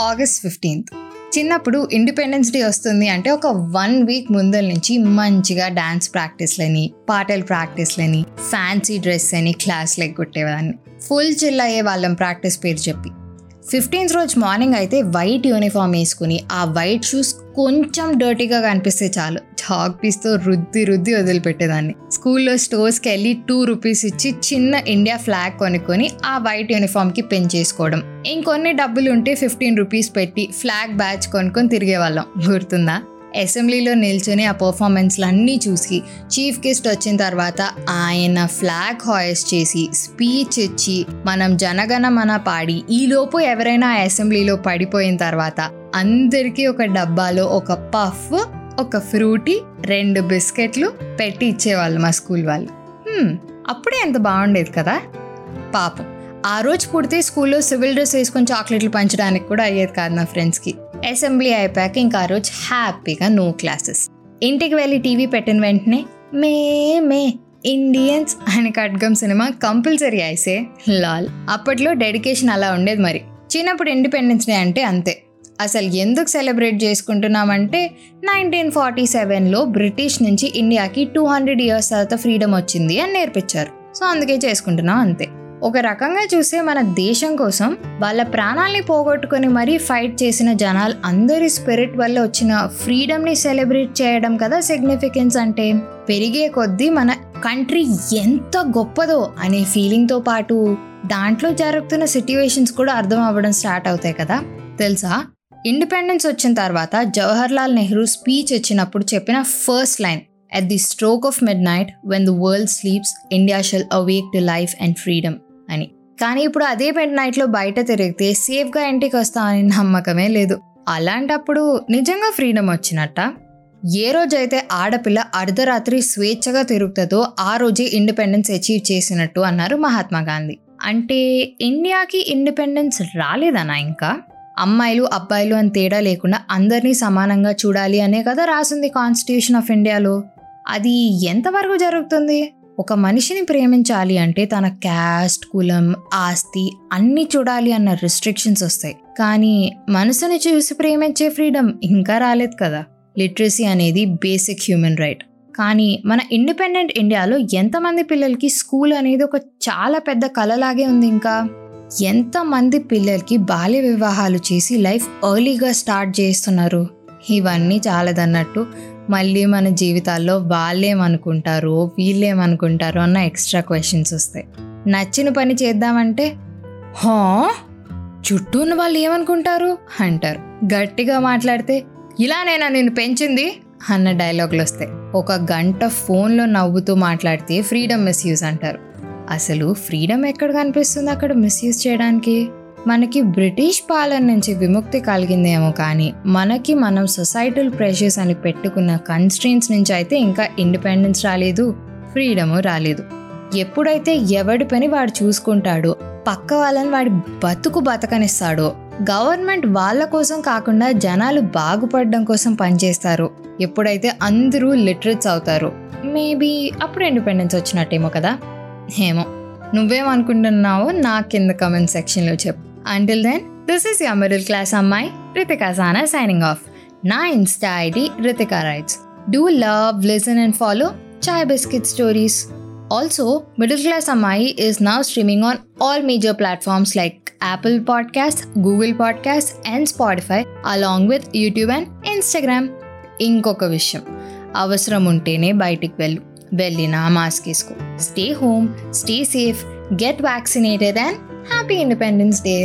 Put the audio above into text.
August fifteenth. చిన్నప్పుడు independence day వస్తుంది అంటే ఒక వన్ వీక్ ముందల నుంచి మంచిగా డాన్స్ ప్రాక్టీస్లని పాటల ప్రాక్టీస్లని ఫ్యాన్సీ డ్రెస్ అని క్లాస్లు ఎగ్గొట్టేవాడిని ఫుల్ చిల్ అయ్యే వాళ్ళం ప్రాక్టీస్ పేరు చెప్పి. ఫిఫ్టీన్త్ రోజు మార్నింగ్ అయితే వైట్ యూనిఫామ్ వేసుకుని ఆ వైట్ షూస్ కొంచెం డర్టీగా కనిపిస్తే చాలు. చాక్ పీస్తో రుద్ది రుద్ది వదిలిపెట్టేదాన్ని. స్కూల్లో స్టోర్స్కి వెళ్ళి టూ రూపీస్ ఇచ్చి చిన్న ఇండియా ఫ్లాగ్ కొనుక్కొని ఆ వైట్ యూనిఫామ్కి పెంచేసుకోవడం ఇంకొన్ని డబ్బులు ఉంటే ఫిఫ్టీన్ రూపీస్ పెట్టి ఫ్లాగ్ బ్యాచ్ కొనుక్కొని తిరిగేవాళ్ళం. గుర్తుందా? అసెంబ్లీలో నిల్చొని ఆ పర్ఫార్మెన్స్లన్నీ చూసి చీఫ్ గెస్ట్ వచ్చిన తర్వాత ఆయన ఫ్లాగ్ హాయిస్ట్ చేసి స్పీచ్ ఇచ్చి మనం జనగణ మన పాడి ఈలోపు ఎవరైనా ఆ అసెంబ్లీలో పడిపోయిన తర్వాత అందరికీ ఒక డబ్బాలో ఒక పఫ్ ఒక ఫ్రూటీ రెండు బిస్కెట్లు పెట్టి ఇచ్చేవాళ్ళు మా స్కూల్ వాళ్ళు. అప్పుడే ఎంత బాగుండేది కదా? పాపం. ఆ రోజు పుడితే స్కూల్లో సివిల్ డ్రెస్ వేసుకొని చాక్లెట్లు పంచడానికి కూడా అయ్యేది కాదు నా ఫ్రెండ్స్కి అసెంబ్లీ అయిపోయాక ఇంకా ఆ రోజు హ్యాపీగా నో క్లాసెస్. ఇంటికి వెళ్ళి టీవీ పెట్టిన వెంటనే మే మే ఇండియన్స్ అని ఖడ్గం సినిమా కంపల్సరీ అయిసే లాల్ అప్పట్లో డెడికేషన్ అలా ఉండేది మరి. చిన్నప్పుడు ఇండిపెండెన్స్ డే అంటే అంతే. అసలు ఎందుకు సెలబ్రేట్ చేసుకుంటున్నామంటే నైన్టీన్ ఫార్టీ సెవెన్లో బ్రిటిష్ నుంచి ఇండియాకి టూ హండ్రెడ్ ఇయర్స్ తర్వాత ఫ్రీడమ్ వచ్చింది అని నేర్పించారు. సో అందుకే చేసుకుంటున్నాం అంతే. ఒక రకంగా చూస్తే మన దేశం కోసం వాళ్ళ ప్రాణాల్ని పోగొట్టుకొని మరీ ఫైట్ చేసిన జనాలు అందరి స్పిరిట్ వల్ల వచ్చిన ఫ్రీడమ్ని సెలబ్రేట్ చేయడం కదా సిగ్నిఫికెన్స్ అంటే? పెరిగే కొద్దీ మన కంట్రీ ఎంత గొప్పదో అనే ఫీలింగ్తో పాటు దాంట్లో జరుగుతున్న సిట్యువేషన్స్ కూడా అర్థం అవ్వడం స్టార్ట్ అవుతాయి కదా? తెలుసా? ఇండిపెండెన్స్ వచ్చిన తర్వాత జవహర్ లాల్ నెహ్రూ స్పీచ్ ఇచ్చినప్పుడు చెప్పిన first line at the stroke of midnight when the world sleeps India shall awake to life and freedom అని. కానీ ఇప్పుడు అదే పెంట్ నైట్లో బయట తిరిగితే సేఫ్గా ఇంటికి వస్తామని నమ్మకమే లేదు. అలాంటప్పుడు నిజంగా ఫ్రీడమ్ వచ్చినట్ట? ఏ రోజైతే ఆడపిల్ల అర్ధరాత్రి స్వేచ్ఛగా తిరుగుతుందో ఆ రోజే ఇండిపెండెన్స్ అచీవ్ చేసినట్టు అన్నారు మహాత్మా గాంధీ. అంటే ఇండియాకి ఇండిపెండెన్స్ రాలేదనా ఇంకా? అమ్మాయిలు అబ్బాయిలు అని తేడా లేకుండా అందరినీ సమానంగా చూడాలి అనే కదా రాసింది కాన్స్టిట్యూషన్ ఆఫ్ ఇండియాలో. అది ఎంతవరకు జరుగుతుంది? ఒక మనిషిని ప్రేమించాలి అంటే తన క్యాస్ట్ కులం ఆస్తి అన్నీ చూడాలి అన్న రిస్ట్రిక్షన్స్ వస్తాయి. కానీ మనసుని చూసి ప్రేమించే ఫ్రీడమ్ ఇంకా రాలేదు కదా. లిటరసీ అనేది బేసిక్ హ్యూమన్ రైట్ కానీ మన ఇండిపెండెంట్ ఇండియాలో ఎంతమంది పిల్లలకి స్కూల్ అనేది ఒక చాలా పెద్ద కళలాగే ఉంది ఇంకా? ఎంతమంది పిల్లలకి బాల్య వివాహాలు చేసి లైఫ్ ఎర్లీగా స్టార్ట్ చేస్తున్నారు ఇవన్నీ చాలదన్నట్టు మళ్ళీ మన జీవితాల్లో వాళ్ళేమనుకుంటారో వీళ్ళేమనుకుంటారో అన్న ఎక్స్ట్రా క్వశ్చన్స్ వస్తాయి. నచ్చిన పని చేద్దామంటే హా? చుట్టూ ఉన్న వాళ్ళు ఏమనుకుంటారు? అంటారు. గట్టిగా మాట్లాడితే ఇలా నేనా నేను పెంచింది? అన్న డైలాగులు వస్తాయి. ఒక గంట ఫోన్లో నవ్వుతూ మాట్లాడితే ఫ్రీడమ్ మిస్యూజ్ అంటారు. అసలు ఫ్రీడమ్ ఎక్కడ కనిపిస్తుంది అక్కడ మిస్యూజ్ చేయడానికి? మనకి బ్రిటిష్ పాలన నుంచి విముక్తి కలిగిందేమో కానీ మనకి మనం సొసైటల్ ప్రెషర్స్ అని పెట్టుకున్న కన్స్ట్రెయిన్స్ నుంచి అయితే ఇంకా ఇండిపెండెన్స్ రాలేదు ఫ్రీడము రాలేదు. ఎప్పుడైతే ఎవడి పని వాడు చూసుకుంటాడో పక్క వాళ్ళని వాడి బతుకు బతకనిస్తాడో గవర్నమెంట్ వాళ్ళ కోసం కాకుండా జనాలు బాగుపడడం కోసం పనిచేస్తారు ఎప్పుడైతే అందరూ లిటరేట్స్ అవుతారు మేబీ అప్పుడు ఇండిపెండెన్స్ వచ్చినట్టేమో కదా? ఏమో. నువ్వేమనుకుంటున్నావో నా కింద కమెంట్ సెక్షన్లో చెప్పు. Until then this is your middle class అమ్మాయి రితికా సానా సైనింగ్ ఆఫ్ నా Insta ID Ritika writes do love listen and follow chai biscuit stories Also, Middle Class Ammai is now streaming on all major platforms like Apple Podcasts, Google Podcasts, and Spotify, along with YouTube and Instagram. ఇంకొక విషయం అవసరం ఉంటేనే బయటికి వెళ్ళు వెళ్ళినా mask వేసుకో stay home stay safe get vaccinated and happy Independence Day